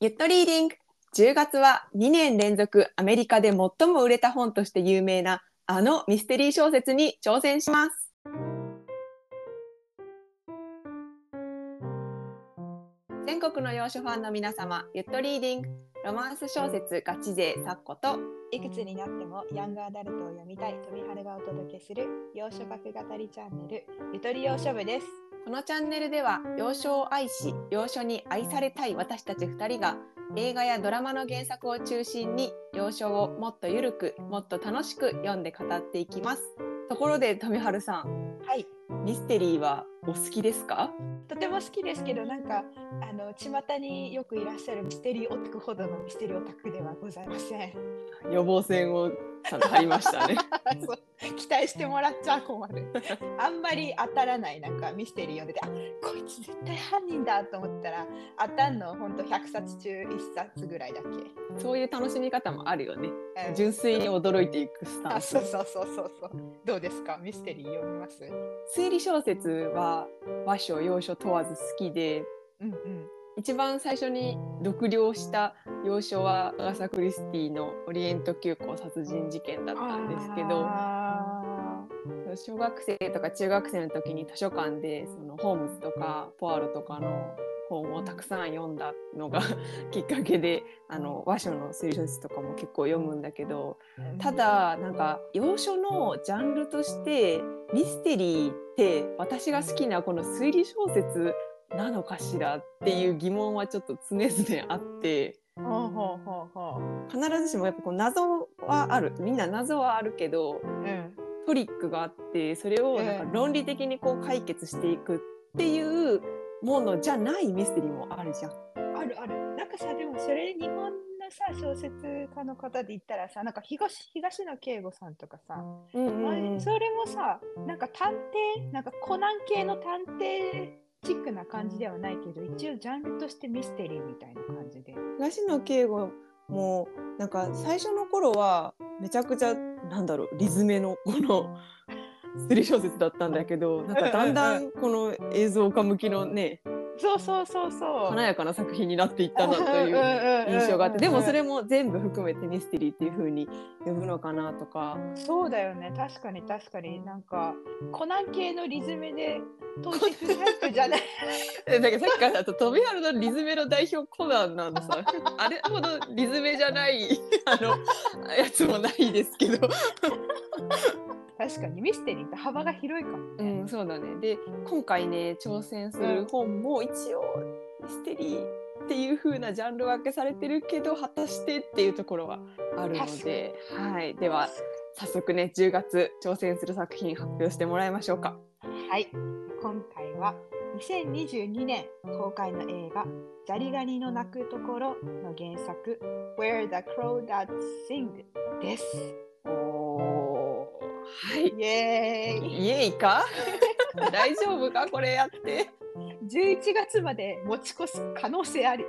ゆっとリーディング10月は2年連続アメリカで最も売れた本として有名なあのミステリー小説に挑戦します。全国の洋書ファンの皆様、ゆっとリーディングロマンス小説ガチ勢サッコといくつになってもヤングアダルトを読みたい富春がお届けする洋書学語りチャンネルゆとり洋書部です。このチャンネルでは洋書を愛し洋書に愛されたい私たち2人が映画やドラマの原作を中心に洋書をもっとゆるくもっと楽しく読んで語っていきます。ところで富春さん。はい、ミステリーはお好きですか？とても好きですけどなんかあの巷によくいらっしゃるミステリーオタクほどのミステリーオタクではございません。予防線をちゃんと張りましたね 期待してもらっちゃ困る。あんまり当たらないなんかミステリー読んでてあこいつ絶対犯人だと思ったら当たんのほんと100冊中1冊ぐらいだけ。そういう楽しみ方もあるよねうん純粋に驚いていくスタンスあそうそうそうそうそう。どうですか？ミステリー読みます？推理小説は和書洋書問わず好きでうんうん。一番最初に読了した洋書はアガサ・クリスティのオリエント急行殺人事件だったんですけど小学生とか中学生の時に図書館でそのホームズとかポアロとかの本をたくさん読んだのが きっかけであの和書の推理小説とかも結構読むんだけどただなんか洋書のジャンルとしてミステリーって私が好きなこの推理小説なのかしらっていう疑問はちょっと常々あって必ずしもやっぱこう謎はあるみんな謎はあるけどう。うん。トリックがあってそれをなんか論理的にこう解決していくっていうものじゃないミステリーもあるじゃん。あるある。なんかさ、でもそれ日本のさ、小説家の方で言ったらさ、なんか東東野圭吾さんとかさ、うんうんまあうんそれもさ、なんか探偵、なんかコナン系の探偵チックな感じではないけど、一応ジャンルとしてミステリーみたいな感じで。東野圭吾もなんか最初の頃はめちゃくちゃなんだろうリズメのこの 推理小説だったんだけどなんかだんだんこの映像化向きのねそうそうそうそう。華やかな作品になっていったなという印象があってでもそれも全部含めてミステリーっていう風に呼ぶのかなとか。そうだよね、確かに確かに。なんか、コナン系のリズムで統一するタイプじゃない。えだからさっきからだと飛び原のリズメの代表コナンなんでさ。あれほどリズメじゃないあのやつもないですけど、確かにミステリーって幅が広いかもうね。ん、そうだねで今回ね挑戦する本も一応ミステリーっていう風なジャンル分けされてるけど果たしてっていうところはあるので、はい、では早速ね10月挑戦する作品発表してもらいましょうか。はい、今回は2022年公開の映画「ザリガニの鳴くところ」の原作「Where the Crawdads Sing」です。はい。イエーイ。イエイか？大丈夫か？これやって。!11 月まで持ち越す可能性あり。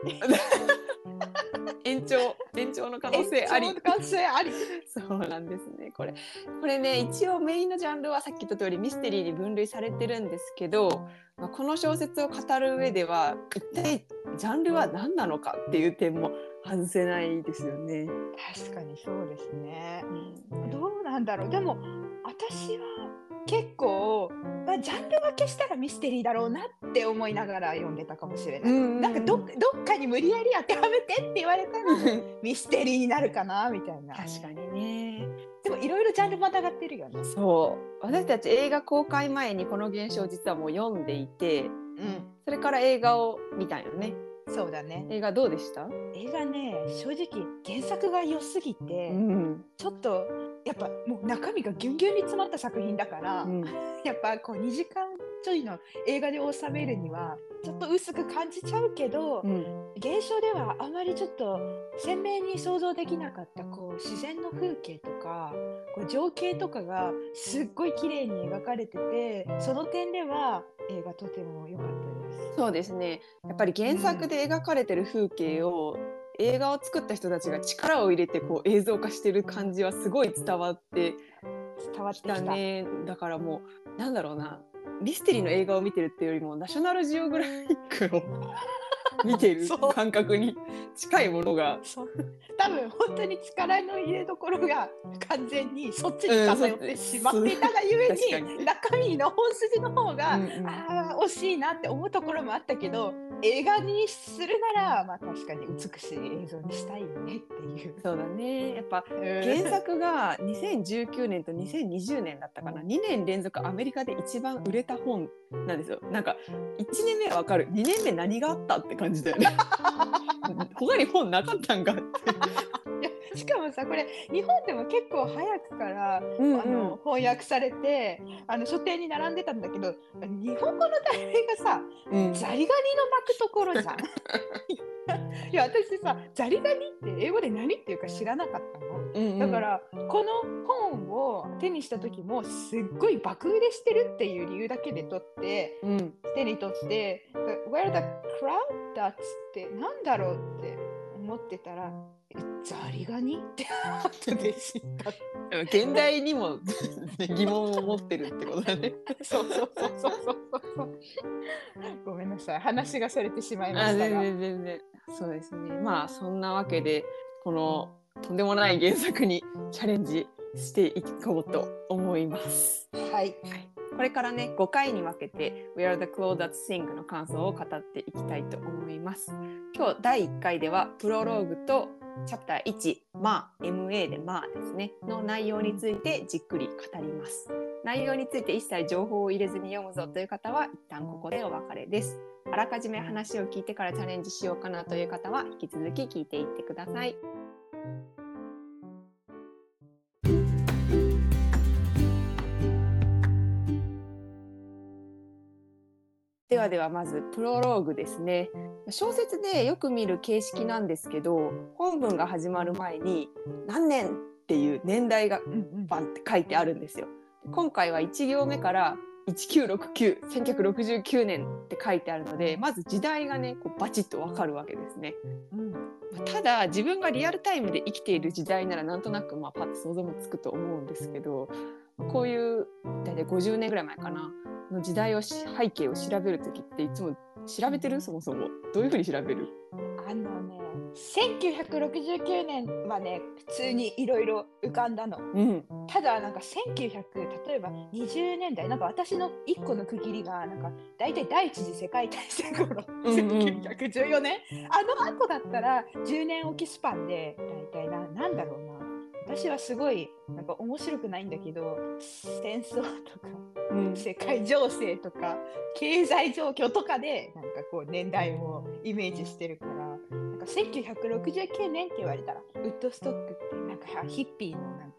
延長延長の可能性あり延長の可能性あり。そうなんですねこれこれね一応メインのジャンルはさっき言った通りミステリーに分類されてるんですけど、まあ、この小説を語る上では一体ジャンルは何なのかっていう点も外せないですよね。確かにそうですね。うんどうなんだろうでも私は結構、まあ、ジャンル分けしたらミステリーだろうなって思いながら読んでたかもしれない。うんなんかどっどっかに無理やり当てはめてって言われたらミステリーになるかなみたいな。確かにねでもいろいろジャンルまたがってるよね。そう私たち映画公開前にこの現象実はもう読んでいてうそれから映画を見たんよねん、そうだね。映画どうでした、映画ね正直原作が良すぎて、んちょっとやっぱもう中身がギュンギュンに詰まった作品だから、うん。やっぱこう2時間ちょいの映画で収めるにはちょっと薄く感じちゃうけど、うん。現象ではあまりちょっと鮮明に想像できなかったこう自然の風景とかこう情景とかがすっごい綺麗に描かれててその点では映画とても良かったです。そうですね。やっぱり原作で描かれてる風景を、映画を作った人たちが力を入れてこう映像化してる感じはすごい伝わってき伝わってきた。たねだからもうなんだろうなミステリーの映画を見てるっていうよりもナショナルジオグラフィックを見てる感覚に近いものが。多分本当に力の入れどころが完全にそっちに偏ってしまっていたがゆえに中身の本筋の方が、うんうん。ああ惜しいなって思うところもあったけど映画にするならまあ確かに美しい映像にしたいよねっていう。そうだね。やっぱ原原作が2019年と2020年だったかな。2年連続アメリカで一番売れた本なんですよ。なんか1年目はわかる。2年目何があったって感じだよね。他に本なかったんかって しかもさこれ日本でも結構早くから、うんあの翻訳されてあの書店に並んでたんだけど日本語の題名がさうんザリガニの鳴くところじゃん。いや私さザリガニって英語で何っていうか知らなかったの。うんうんだからこの本を手にした時もすっごい爆売れしてるっていう理由だけで取ってうん手に取って「Where the crowd dots」ってなんだろうって思ってたら「えザリガニ?」って後で知った。現代にもね 疑問を持ってるってことだね。そうそうそうそうそうそう。ごめんなさい話がそれてしまいましたが。然全然そうですねまあそんなわけでこのとんでもない原作にチャレンジしていこうと思います。はい。これからね5回に分けて「We are the Clothes That Sing」の感想を語っていきたいと思います。今日第1回ではプロローグとチャプター1「まあ MA でまあ」ですねの内容についてじっくり語ります。内容について一切情報を入れずに読むぞという方は一旦ここでお別れです。あらかじめ話を聞いてからチャレンジしようかなという方は引き続き聞いていってください。ではではまずプロローグですね小説でよく見る形式なんですけど本文が始まる前に何年っていう年代がバンって書いてあるんですよ。今回は1行目から1969-1969年って書いてあるのでまず時代がねこうバチッとわかるわけですね。うんただ自分がリアルタイムで生きている時代ならなんとなくまあパッと想像もつくと思うんですけどこういう大体50年ぐらい前かなの時代をし背景を調べる時っていつも調べてる？そもそも。どういうふうに調べる？あのね、1969年はね、普通にいろいろ浮かんだの。うん。ただ、なんか1900、例えば20年代、なんか私の一個の区切りが、なんか大体第一次世界大戦頃、うんうん。1914年、あの後だったら10年おきスパンで、大体な、なんだろうな。私はすごい、なんか面白くないんだけど、戦争とか、うん。世界情勢とか経済状況とかでなんかこう年代をイメージしてるからなんか1969年って言われたらウッドストックってなんかヒッピーのなん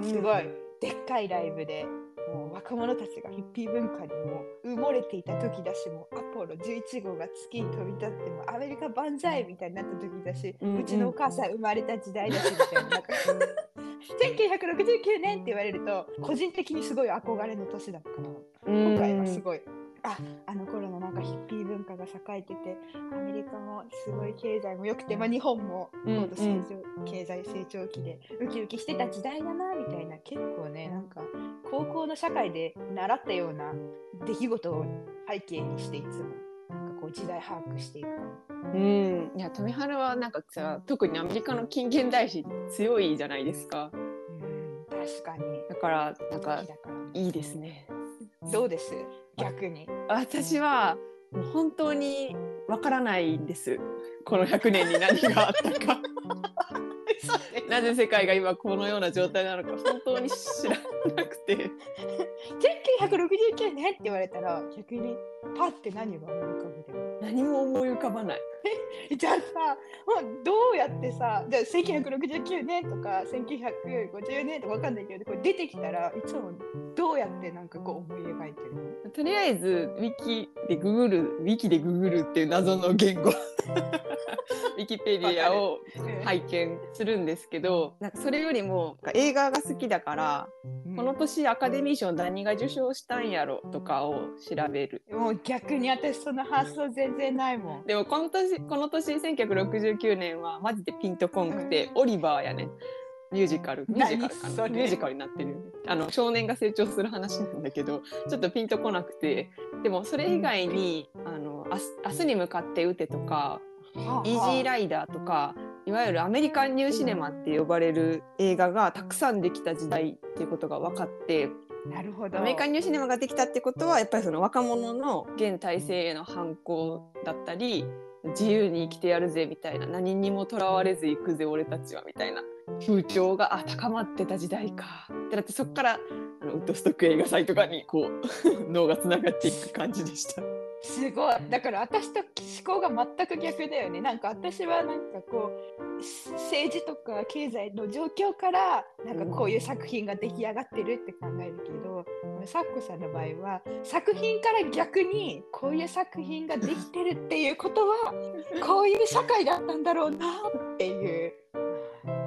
かすごいでっかいライブでもう若者たちがヒッピー文化にも埋もれていた時だしもうアポロ11号が月に飛び立ってもアメリカ万歳みたいになった時だし、うん。ううんちのお母さん生まれた時代だしみたいななん。か1969年って言われると個人的にすごい憧れの年だったから今回はすごい。ああの頃のなんかヒッピー文化が栄えててアメリカもすごい経済も良くて、まあ、日本もうん高度成長、経済成長期でウキウキしてた時代だなみたいな結構ねなんか高校の社会で習ったような出来事を背景にしていつもなんかこう時代把握していく。うん、いや富原はなんかさ特にアメリカの近現代史強いじゃないですか。うん確かに。だからなんかいいですね。どうです？逆に。私はもう本当にわからないんです。この100年に何があったか。なぜ世界が今このような状態なのか本当に知らなくて。1969年って言われたら逆にパッて何が思い浮かぶでも何も思い浮かばない じゃあさもうどうやってさじゃあ1969年とか1950年とかわかんないけどこれ出てきたらいつもどうやってなんかこう思い描いてるの？とりあえずウィキでググるウィキでググるっていう謎の言語。ウィキペディアを拝見するんですけどなんかそれよりも映画が好きだから、この年アカデミー賞何が受賞したんやろとかを調べる。もう逆に私その発想全然ないもん。でもこの年この年1969年はマジでピンとこんくて、オリバーやね。ミュージカルミュージカルかな。ミュージカルになってるよね。あの少年が成長する話なんだけどちょっとピンとこなくてでもそれ以外に「あの明日明日に向かって打て」とか「イージーライダー」とかいわゆるアメリカンニューシネマって呼ばれる映画がたくさんできた時代っていうことが分かってなるほど。アメリカンニューシネマができたってことはやっぱりその若者の現体制への反抗だったり自由に生きてやるぜみたいな何にもとらわれず行くぜ俺たちはみたいな風潮があ高まってた時代かってなってそこからあのウッドストック映画祭とかにこう 脳がつながっていく感じでした。すごい。だから私と思考が全く逆だよね。なんか私はなんかこう政治とか経済の状況からなんかこういう作品が出来上がってるって考えるけど、サッコさんの場合は作品から逆にこういう作品ができてるっていうことはこういう社会だったんだろうなっていう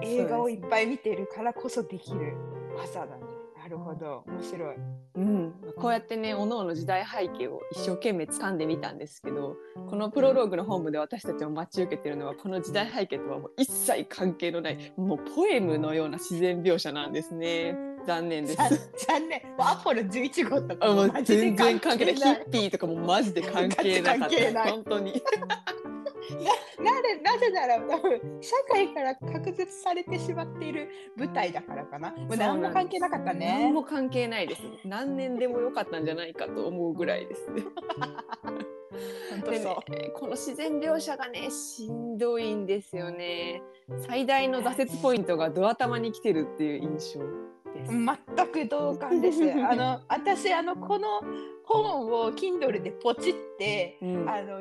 映画をいっぱい見てるからこそできる技だね。なるほど。面白い。うん、こうやってねおのおの時代背景を一生懸命掴んでみたんですけどこのプロローグの本部で私たちも待ち受けてるのはこの時代背景とはもう一切関係のないもうポエムのような自然描写なんですね残念です。残残念。アポロ11号とかあもう全然関係ないヒッピーとかもマジで関係なかった本当になぜなぜなら多分社会から隔絶されてしまっている舞台だからかな。もう何も関係なかった何ね。も関係ないです何年でもよかったんじゃないかと思うぐらいですねで。ねこの自然描写がねしんどいんですよね最大の挫折ポイントがドア玉に来てるっていう印象です、全く同感です。あの私あのこの本を Kindle でポチってうんあの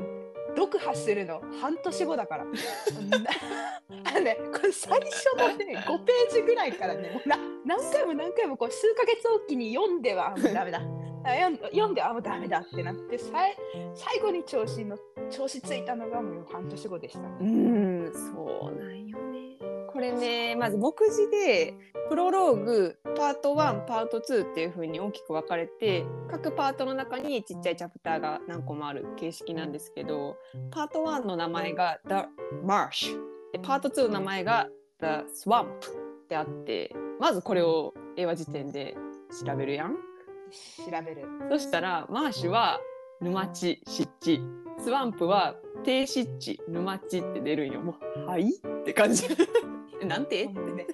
読破するの半年後だから。な あのね、これ最初のね5ページぐらいからねな何回も何回もこう数ヶ月おきに読んではあもうダメだあ読ん読んではもうダメだってなってさい最後に調子の調子ついたのがもう半年後でした、うーん、そうなんよね。これね、まず目次で、プロローグ、パート1、パート2っていう風に大きく分かれて、各パートの中にちっちゃいチャプターが何個もある形式なんですけど、パート1の名前が The Marsh、でパート2の名前が The Swamp ってあって、まずこれを英和辞典で調べるやん。調べる。そしたら、マーシュは沼地、湿地、スワンプは低湿地、沼地って出るんよ。もう、はい？って感じ。なんて？ね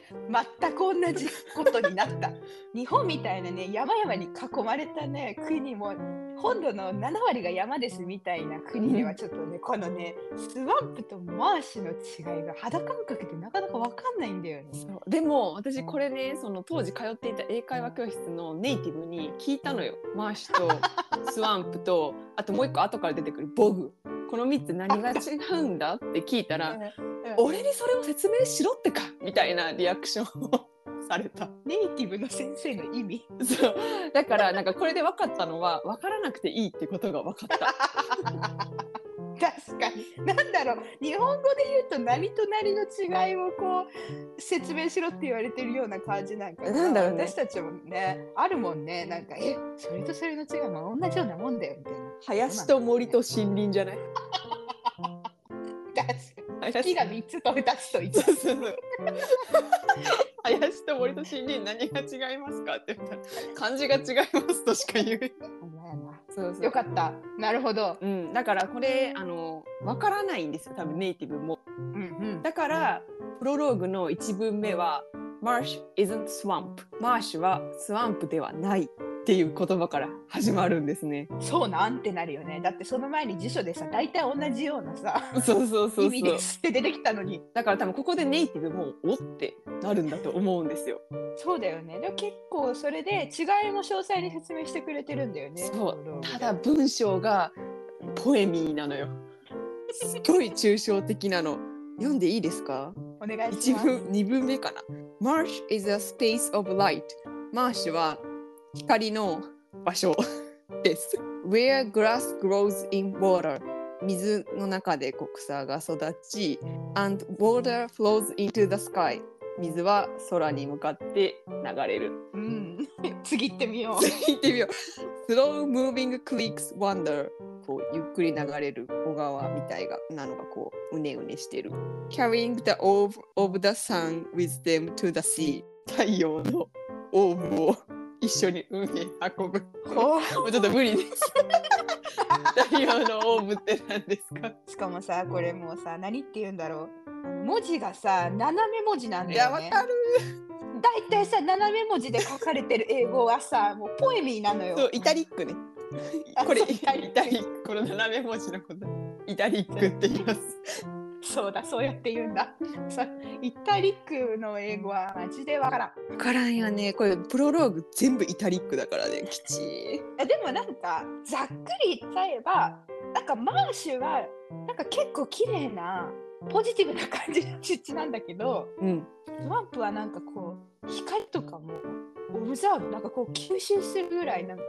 全く同じことになった。日本みたいなね山々に囲まれたね国も本土の7割が山ですみたいな国ではちょっとねこのねスワンプとマーシュの違いが肌感覚でなかなか分かんないんだよね。そう。でも私これねその当時通っていた英会話教室のネイティブに聞いたのよ。マーシュと スワンプとあともう一個後から出てくるボグ。この3つ何が違うんだって聞いたら俺にそれを説明しろってかみたいなリアクションをされた。ネイティブの先生の意味。そう。だからなんかこれで分かったのは分からなくていいってことが分かった。確かに。なんだろう。日本語で言うと何と何の違いをこう説明しろって言われてるような感じなんかな。なんだろうね。私たちもねあるもんね。なんかえそれとそれの違いも同じようなもんだよみたいな。林と森と森林じゃない？確かに。林。木が3つと2つと1そうそうそう。林と森と森林何が違いますかって言ったら漢字が違いますとしか言えそうそうよかった。なるほど、うん、だからこれあの分からないんですよ。多分ネイティブも。うんうん、だからプロローグの1文目は Marsh isn't swamp マーシュはスワンプではないっていう言葉から始まるんですね。そうなんてなるよね。だってその前に辞書でさ大体同じようなさそうそうそう意味ですって出てきたのに。だから多分ここでネイティブもおってなるんだと思うんですよ。そうだよね。でも結構それで違いも詳細に説明してくれてるんだよね。そう。ただ文章がポエミーなのよ。すごい抽象的なの。読んでいいですか？お願いし一ます。文二文目かな。Marsh is a space of light マーシュは光の場所です。Where grass grows in water 水の中で草が育ち and water flows into the sky 水は空に向かって流れる。うん、次行ってみよう。言ってみよう。Slow moving creeks wander こうゆっくり流れる小川みたいがなのがこうねうねしてる。Carrying the orb of the sun with them to the sea 太陽のオーブを一緒に海へ運ぶ。もうちょっと無理です。太陽のオーブって何ですか？しかもさこれもうさ何って言うんだろう文字がさ斜め文字なんだいや、わよねかる。だいたいさ斜め文字で書かれてる英語はさもうポエミーなのよそう、イタリックね。あこれイタリック。この斜め文字のこと。イタリックって言います。そうだそうやって言うんださイタリックの英語はマジでわからんわからんよね。これプロローグ全部イタリックだからね。きちえでもなんかざっくり言っちゃえばなんかマーシュはなんか結構綺麗なポジティブな感じの湿地なんだけどうん。 swamp はなんかこう光とかも absorb なんかこう吸収するぐらいなんか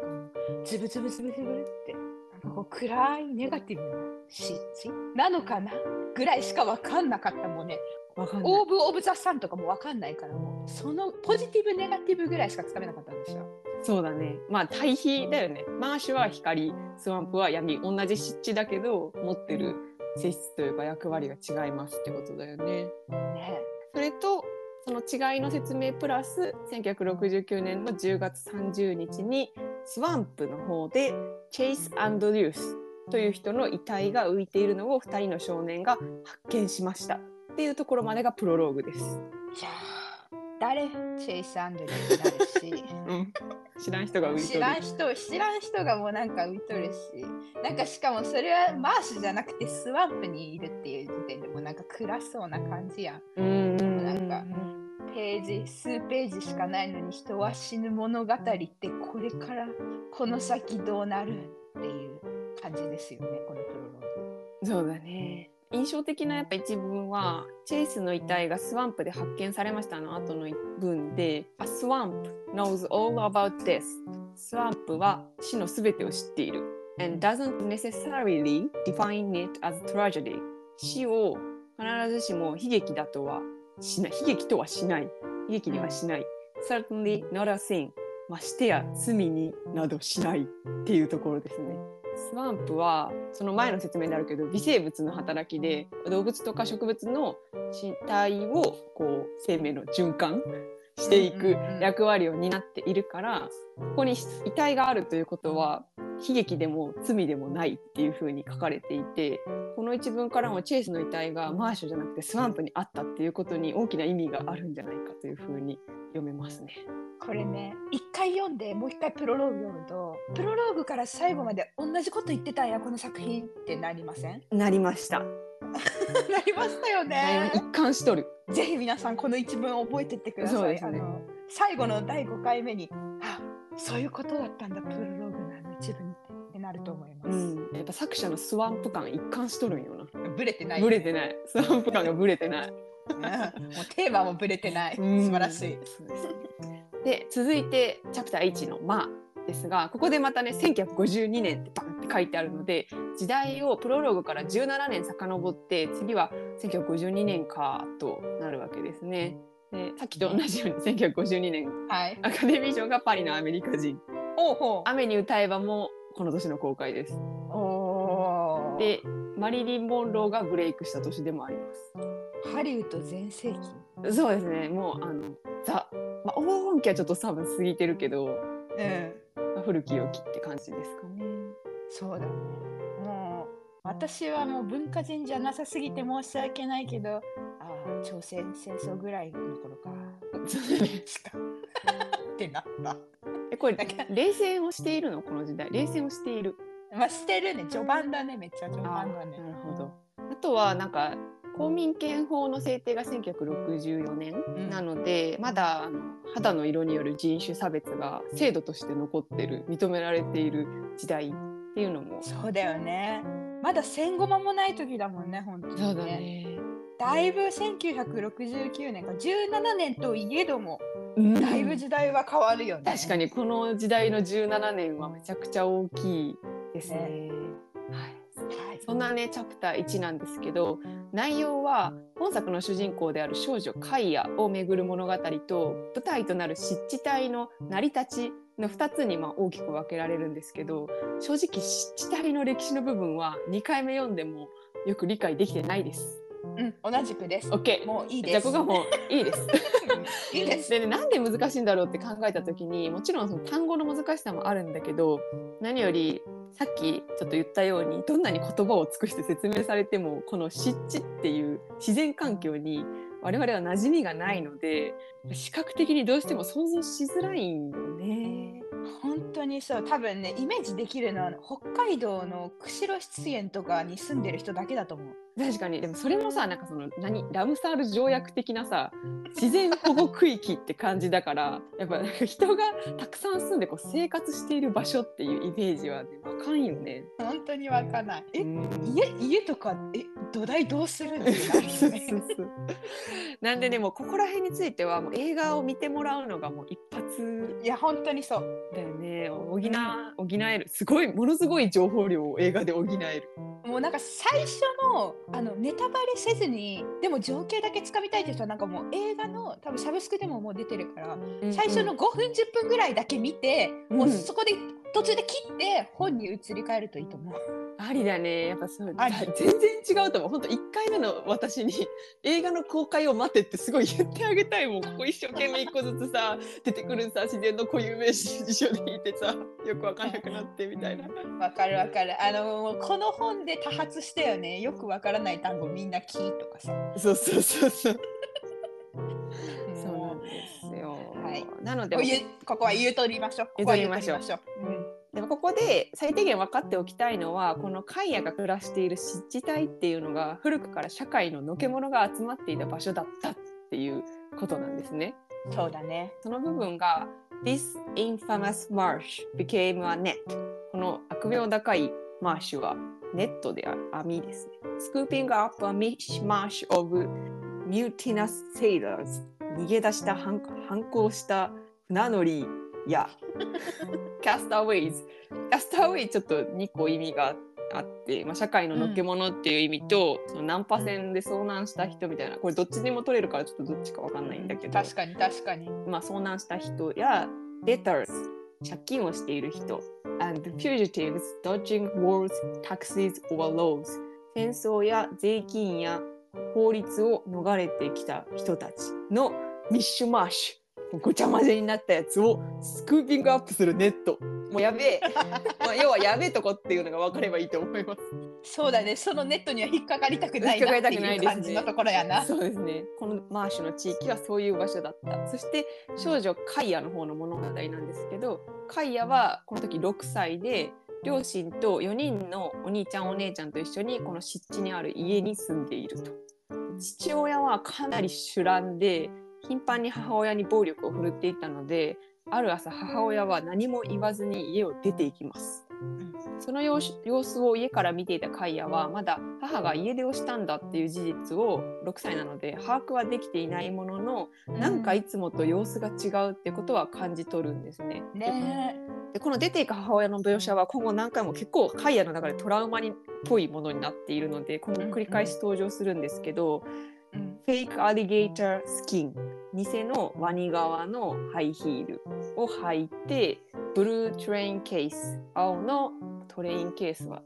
ズブズブズブズブってなんかこう暗いネガティブな湿地なのかなぐらいしか分かんなかったもんね。 orb of the sun とかも分かんないからもうそのポジティブネガティブぐらいしかつかめなかったんですよ。そうだね。まあ対比だよね。 marsh は光、 swamp は闇。同じ湿地だけど、持ってる性質というか役割が違いますってことだよね。ねそれと、その違いの説明プラス、1969年の10月30日に、スワンプの方で、チェイス・アンドリュースという人の遺体が浮いているのを2人の少年が発見しました。っていうところまでがプロローグです。いやー誰？チェイス・アンドリューになるし。うん。知らん人が浮いて知る。らん人知らん人がもうなんか浮いとるしなんかしかもそれはマーシュじゃなくてスワンプにいるっていう時点でもうなんか暗そうな感じやんうん。なんかページ数ページしかないのに人は死ぬ物語ってこれからこの先どうなるっていう感じですよねこのプロローグそうだね。印象的なやっぱ一文はチェイスの遺体がスワンプで発見されましたの後の一文で「A swamp knows all about death」スワンプは死のすべてを知っている。and doesn't necessarily define it as tragedy. 死を必ずしも悲劇だとはしない。悲劇とはしない。悲劇にはしない。certainly not a sin. ましてや罪になどしないっていうところですね。スワンプはその前の説明であるけど微生物の働きで動物とか植物の死体をこう生命の循環していく役割を担っているからここに遺体があるということは悲劇でも罪でもないっていうふうに書かれていてこの一文からもチェイスの遺体がマーシュじゃなくてスワンプにあったっていうことに大きな意味があるんじゃないかというふうに読めますね。これね一回読んでもう一回プロローグ読むとプロローグから最後まで同じこと言ってたんやこの作品ってなりません？なりました。なりましたよね一貫しとる。ぜひ皆さんこの一文覚えてってください。そうですね最後の第5回目に、あそういうことだったんだ、プロローグのあの一文ってなると思います。うん、やっぱ作者のスワンプ感一貫しとるんよな。ブレてない。ブレてない。スワンプ感がブレてない。うんもうテーマもブレてない。素晴らしい。そうですねで続いてチャプター1の「まあ」ですがここでまたね1952年ってバンって書いてあるので時代をプロローグから17年遡って次は1952年かとなるわけですね。でさっきと同じように1952年はい。アカデミー賞がパリのアメリカ人おうほ「雨に歌えば」もこの年の公開です。う。おーでマリリン・モンローがブレイクした年でもあります。ハリウッド全盛期？そうですねもうあのザ、まあ、黄金期はちょっと多分過ぎてるけど、うん。まあ古き良きって感じですかね。そうだね。もう私はもう文化人じゃなさすぎて申し訳ないけど、ああ、朝鮮戦争ぐらいの頃か。ってなった。えこれだから冷戦をしているの？この時代冷戦をしている。まあ、してるね。序盤だね。めっちゃ序盤だね。なるほど。あとはなんか公民権法の制定が1964年うんなので、まだあの肌の色による人種差別が制度として残ってる認められている時代っていうのもそうだよね。まだ戦後間もない時だもんね、本当に、ね。そうだね。だいぶ1969年か17年といえども、うんだいぶ時代は変わるよね。確かにこの時代の17年はめちゃくちゃ大きいですね。はいはい。そんなねチャプター1なんですけど内容は本作の主人公である少女カイアをめぐる物語と舞台となる湿地帯の成り立ちの2つにまあ大きく分けられるんですけど正直湿地帯の歴史の部分は2回目読んでもよく理解できてないです。うん、同じくです。OK。もういいです。じゃあここはもういいです。う んいいです。でね、なんで難しいんだろうって考えた時にもちろんその単語の難しさもあるんだけど何よりさっきちょっと言ったようにどんなに言葉を尽くして説明されてもこの湿地っていう自然環境に我々は馴染みがないので視覚的にどうしても想像しづらいんよね。本当にそう、多分ね、イメージできるのは北海道の釧路湿原とかに住んでる人だけだと思う。確かに。でもそれもさなんかその何？ラムサール条約的なさ自然保護区域って感じだからやっぱなん。か 人がたくさん住んでこう生活している場所っていうイメージはねわかんよね。本当にわかんない。え、うん。家家とかえ土台どうするんですか？そうそうそう。なんでねもうここら辺についてはもう映画を見てもらうのがもう一発いや本当にそう。だよね。補補える。すごいものすごい情報量を映画で補える。もうなんか最初のあのネタバレせずにでも情景だけつかみたいって人はなんかもう映画の多分サブスクでももう出てるから、最初の5分10分ぐらいだけ見て、もううんそこで途中で切って本に移り変えるといいと思う。ありだねやっぱそう全然違うと思う本当1回目の私に映画の公開を待てってすごい言ってあげたいもん ここ一生懸命一個ずつさ出てくるさ自然の固有名詞辞書で引いてさよくわかんなくなってみたいな。わかるわかる。あのこの本で多発したよね。よくわからない単語みんなキーとかさ。そうそうそうそう。そうなもんですよ。はいなのでここは言うとりましょう。ここは言うとりましょうでもここで最低限分かっておきたいのはこのカイヤが暮らしている湿地帯っていうのが古くから社会ののけ者が集まっていた場所だったっていうことなんですね。そうだね。その部分が This infamous marsh became a net この悪名高いマーシュはネットである網ですね。Scooping up a mishmash of mutinous sailors 逃げ出した反反抗した船乗りや castaways castaway ちょっと2個意味があって、まあ、社会ののけ者っていう意味と、そのナンパ船で遭難した人みたいなこれどっちにも取れるからちょっとどっちかわかんないんだけど、確かに確かに。まあ、遭難した人や debtors 借金をしている人。And fugitives dodging wars, taxes or laws 戦争や税金や法律を逃れてきた人たちのミッシュマッシュごちゃ混ぜになったやつをスクーピングアップするネットもうやべえ、まあ、要はやべえとこっていうのが分かればいいと思いますそうだね。そのネットには引っかかりたくない引っかかなってりたくないいうですね感じのところやな。そうですね。このマーシュの地域はそういう場所だった。そして少女カイヤの方の物語なんですけど、カイヤはこの時6歳で、両親と4人のお兄ちゃんお姉ちゃんと一緒にこの湿地にある家に住んでいると。父親はかなり酒乱で頻繁に母親に暴力を振るっていたので、ある朝母親は何も言わずに家を出て行きます。その様子を家から見ていたカイヤはまだ母が家出をしたんだっていう事実を6歳なので把握はできていないものの、なんかいつもと様子が違うってことは感じ取るんですね。ねでこの出ていく母親の描写は今後何回も結構カイヤの中でトラウマにっぽいものになっているので今後繰り返し登場するんですけど、え。うんフェイクアリゲータースキン偽のワニ革のハイヒールを履いてブルートレインケース青のトレインケースは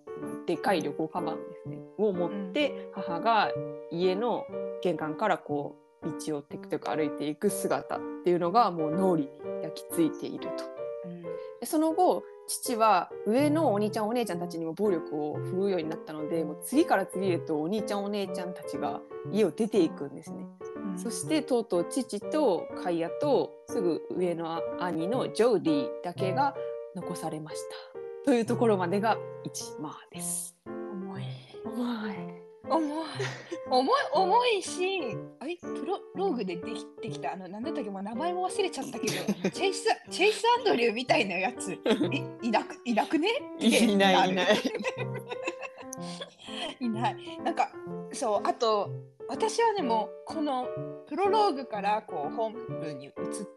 でかい旅行カバンですねを持って母が家の玄関からこう道をテクテク歩いていく姿っていうのがもう脳裏に焼き付いていると。でその後父は上のお兄ちゃんお姉ちゃんたちにも暴力を振るうようになったのでもう次から次へとお兄ちゃんお姉ちゃんたちが家を出ていくんですね。うんそしてとうとう父とカイヤとすぐ上の兄のジョーディだけが残されました。というところまでが1マーです。重い。重い。重い。重い、重いし、あれ、プロローグでできてきた、あの、なんだったっけ、もう名前も忘れちゃったけど、チェイス、チェイスアンドリューみたいなやつ、え、いなく、いなくね？いないいるない。いない。なんか、そう、あと、私はね、もう、このプロローグからこう本文に移っ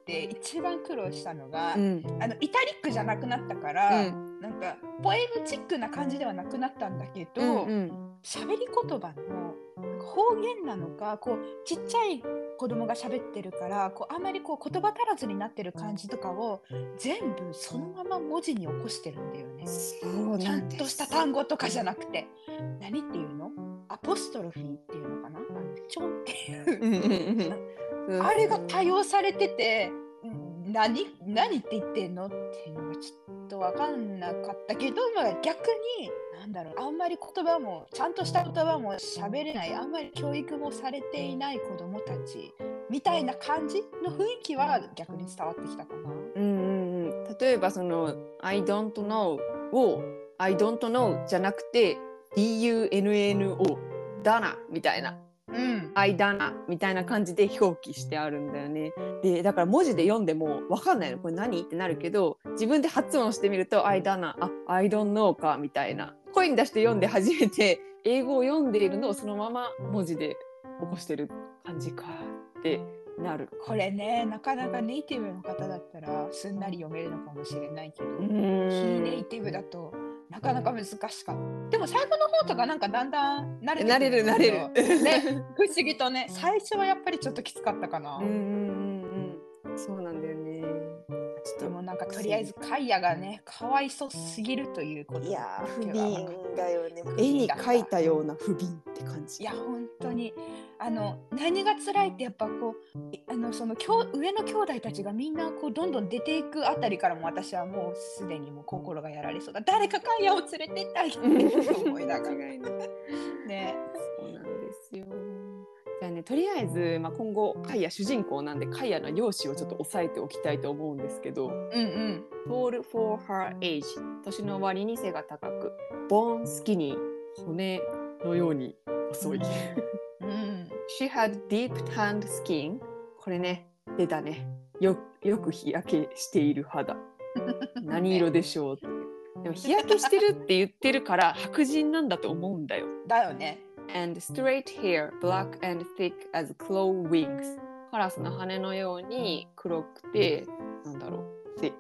て、一番苦労したのが、うん。あのイタリックじゃなくなったから、うんなんかポエムチックな感じではなくなったんだけど、うんうん喋り言葉の方言なのかこうちっちゃい子供が喋ってるからこうあんまりこう言葉足らずになってる感じとかを全部そのまま文字に起こしてるんだよね。そうちゃんとした単語とかじゃなくて。何っていうの？アポストロフィーっていうのかな？ちょんっていう。あれが多用されててん何？何って言ってんの？っていうのがちょっと分かんなかったけど、まあ、逆になんだろうあんまり言葉もちゃんとした言葉も喋れないあんまり教育もされていない子どもたちみたいな感じの雰囲気は逆に伝わってきたかな。うんうんうん。例えばその「I don't know」を「I don't know」じゃなくて「DUNNO」だなみたいな。うん「だな」みたいな感じで表記してあるんだよね。でだから文字で読んでも分かんないのこれ何？ってなるけど自分で発音してみると「I だな」あ「I don't know」かみたいな声に出して読んで初めて英語を読んでいるのをそのまま文字で起こしてる感じかってなる。これねなかなかネイティブの方だったらすんなり読めるのかもしれないけど、う非ネイんティブだとなかなか難しかった。でも最後の方とかなんかだんだん慣れてくなれるなれる。ね、不思議とね最初はやっぱりちょっときつかったかな。うんうんうんうん。そうなんだよね。でもなんかとりあえずカイヤがねかわいそうすぎるということいやー不憫だよね。絵に描いたような不憫って感じ。いや本当にあの何が辛いってやっぱこういあのそのきょう上の兄弟たちがみんなこうどんどん出ていくあたりからも私はもうすでにもう心がやられそうだ誰かカイヤを連れてったりって思いながら。ねそうなんですよ。じゃあねとりあえず、まあ、今後カイヤ主人公なんでカイヤの容姿をちょっと押さえておきたいと思うんですけど。うんうん「Tall for her age」年の割に背が高く「Bone skinny」骨のように細い。うん、She had deep tanned skin これね出たね。よよく日焼けしている肌。何色でしょうって。でも日焼けしてるって言ってるから白人なんだと思うんだよ。だよね and straight hair black and thick as claw wings. カラスの羽のように黒くてなんだろう thick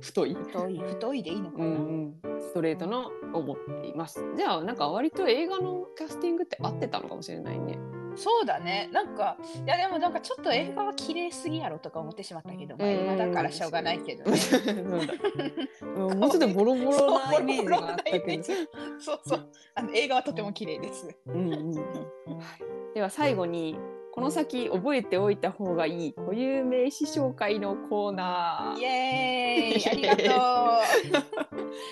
太い。太い太いでいいのかな、うんうん。ストレートのを持っています。じゃあなんか割と映画のキャスティングって合ってたのかもしれないねそうだね。なんかいやでもなんかちょっと映画は綺麗すぎやろとか思ってしまったけど、まあ、映画だからしょうがないけどね。もうちょっとボロボロなイメージがあったけど。そうそうあの映画はとても綺麗です。うんうんうん。はい。では最後にこの先覚えておいた方がいい固有名詞紹介のコーナイー。エーイ。ありが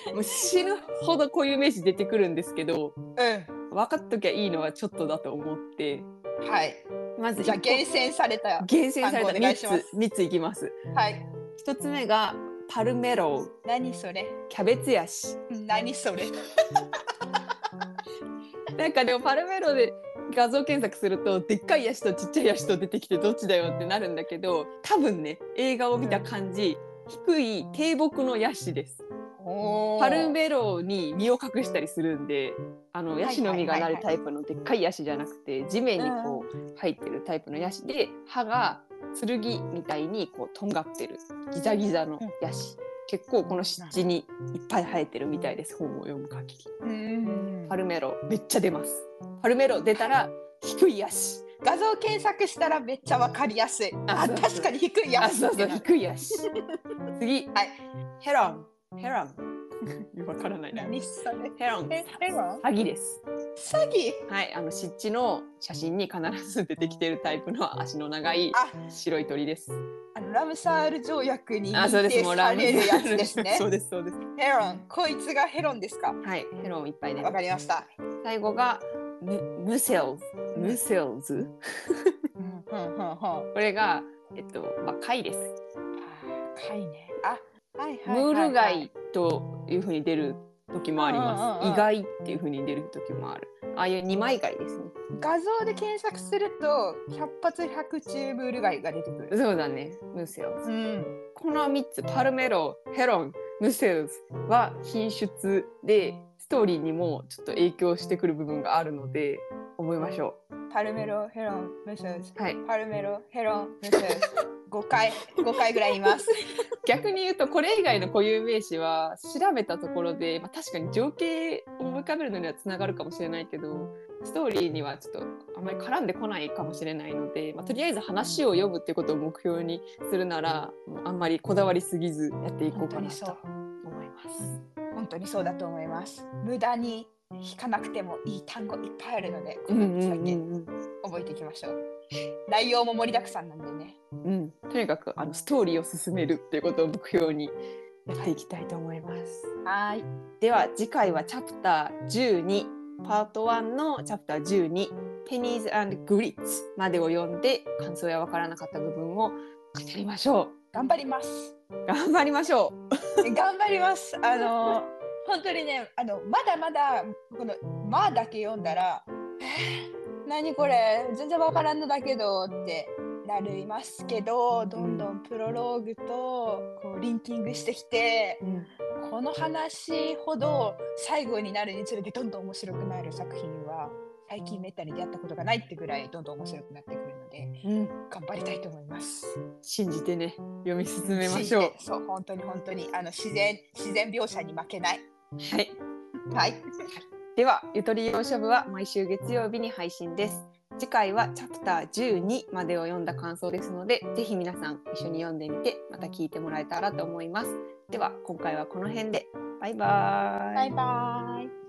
と もう死ぬほど固有名詞出てくるんですけどう分かっときゃいいのはちょっとだと思って。うんはい。まずじゃ厳選された厳選された3単語お願いします。つ三ついきます。はい。一つ目がパルメロ何それ？キャベツヤシ。何それ？なんかでもパルメロで画像検索するとでっかいヤシとちっちゃいヤシと出てきてどっちだよってなるんだけど多分ね映画を見た感じ、低い低木のヤシです。パルメロに実を隠したりするんであのいヤシの実がなるはいタイプのでっかいヤシじゃなくて地面にこう入ってるタイプのヤシで葉が剣みたいにこうとんがってるギザギザのヤシ。結構この湿地にいっぱい生えてるみたいです本を読む限り。うんパルメロめっちゃ出ます。パルメロ出たら低いヤシ。画像検索したらめっちゃわかりやすいあ確かに低いやあ、つそうそう低いヤシ。次、はいHeron。Heron。わからないな。何それ？ Heron。え heron？サギです。サギ？はい、あの湿地の写真に必ず出てきているタイプの足の長いあ白い鳥です。あのラムサール条約にあ、そうです。認定されるやつですね そうです、そうです。 heron こいつが heron ですか？はい、 heron いっぱい出わ。かりました最後がム mussels。 Mussels？これがえっとまあ貝です。あ貝ねあムールはい貝というふうに出る時もあります。意外っていうふうに出る時もある。ああいう二枚貝ですね。画像で検索すると百発百中ムール貝が出てくるそうだね。ムセルズ。うんこの3つパルメロ、ヘロン、ムセルズは品質でストーリーにもちょっと影響してくる部分があるので覚えましょパルメロヘロンムセルズう。はい。パルメロヘロンムセルズ5回5回ぐらい言います逆に言うとこれ以外の固有名詞は調べたところで、まあ、確かに情景を思い浮かべるのにはつながるかもしれないけどストーリーにはちょっとあんまり絡んでこないかもしれないので、まあ、とりあえず話を読むっていうことを目標にするならあんまりこだわりすぎずやっていこうかなと思います。本当にそうだと思います。無駄に引かなくてもいい単語いっぱいあるので、こうんの3つだけ覚えていきましょう。内容も盛りだくさんなんでね。うん、とにかくあのストーリーを進めるっていうことを目標にやっていきたいと思います。はい。では次回はチャプター12パート1のチャプター12 Pennies and Grits までを読んで感想やわからなかった部分を語りましょ頑張ります。う。頑張りましょ頑張ります。あの本当にね、あのまだまだこの「ま」だけ読んだら「えー、何これ全然わからんのだけど」ってなりますけどどんどんプロローグとこうリンキングしてきてう。うんこの話ほど最後になるにつれてどんどん面白くなる作品は最近めったに出会ったことがないってぐらいどんどん面白くなってくるのでうん、頑張りたいと思います。信じてね読み進めましょう。そう本当に本当にあの自然自然描写に負けない。はい。はい。ではゆとり洋書部は毎週月曜日に配信です。次回はチャプター12までを読んだ感想ですので、ぜひ皆さん一緒に読んでみて、また聞いてもらえたらと思います。では今回はこの辺で。バイバーイ。バイバイ。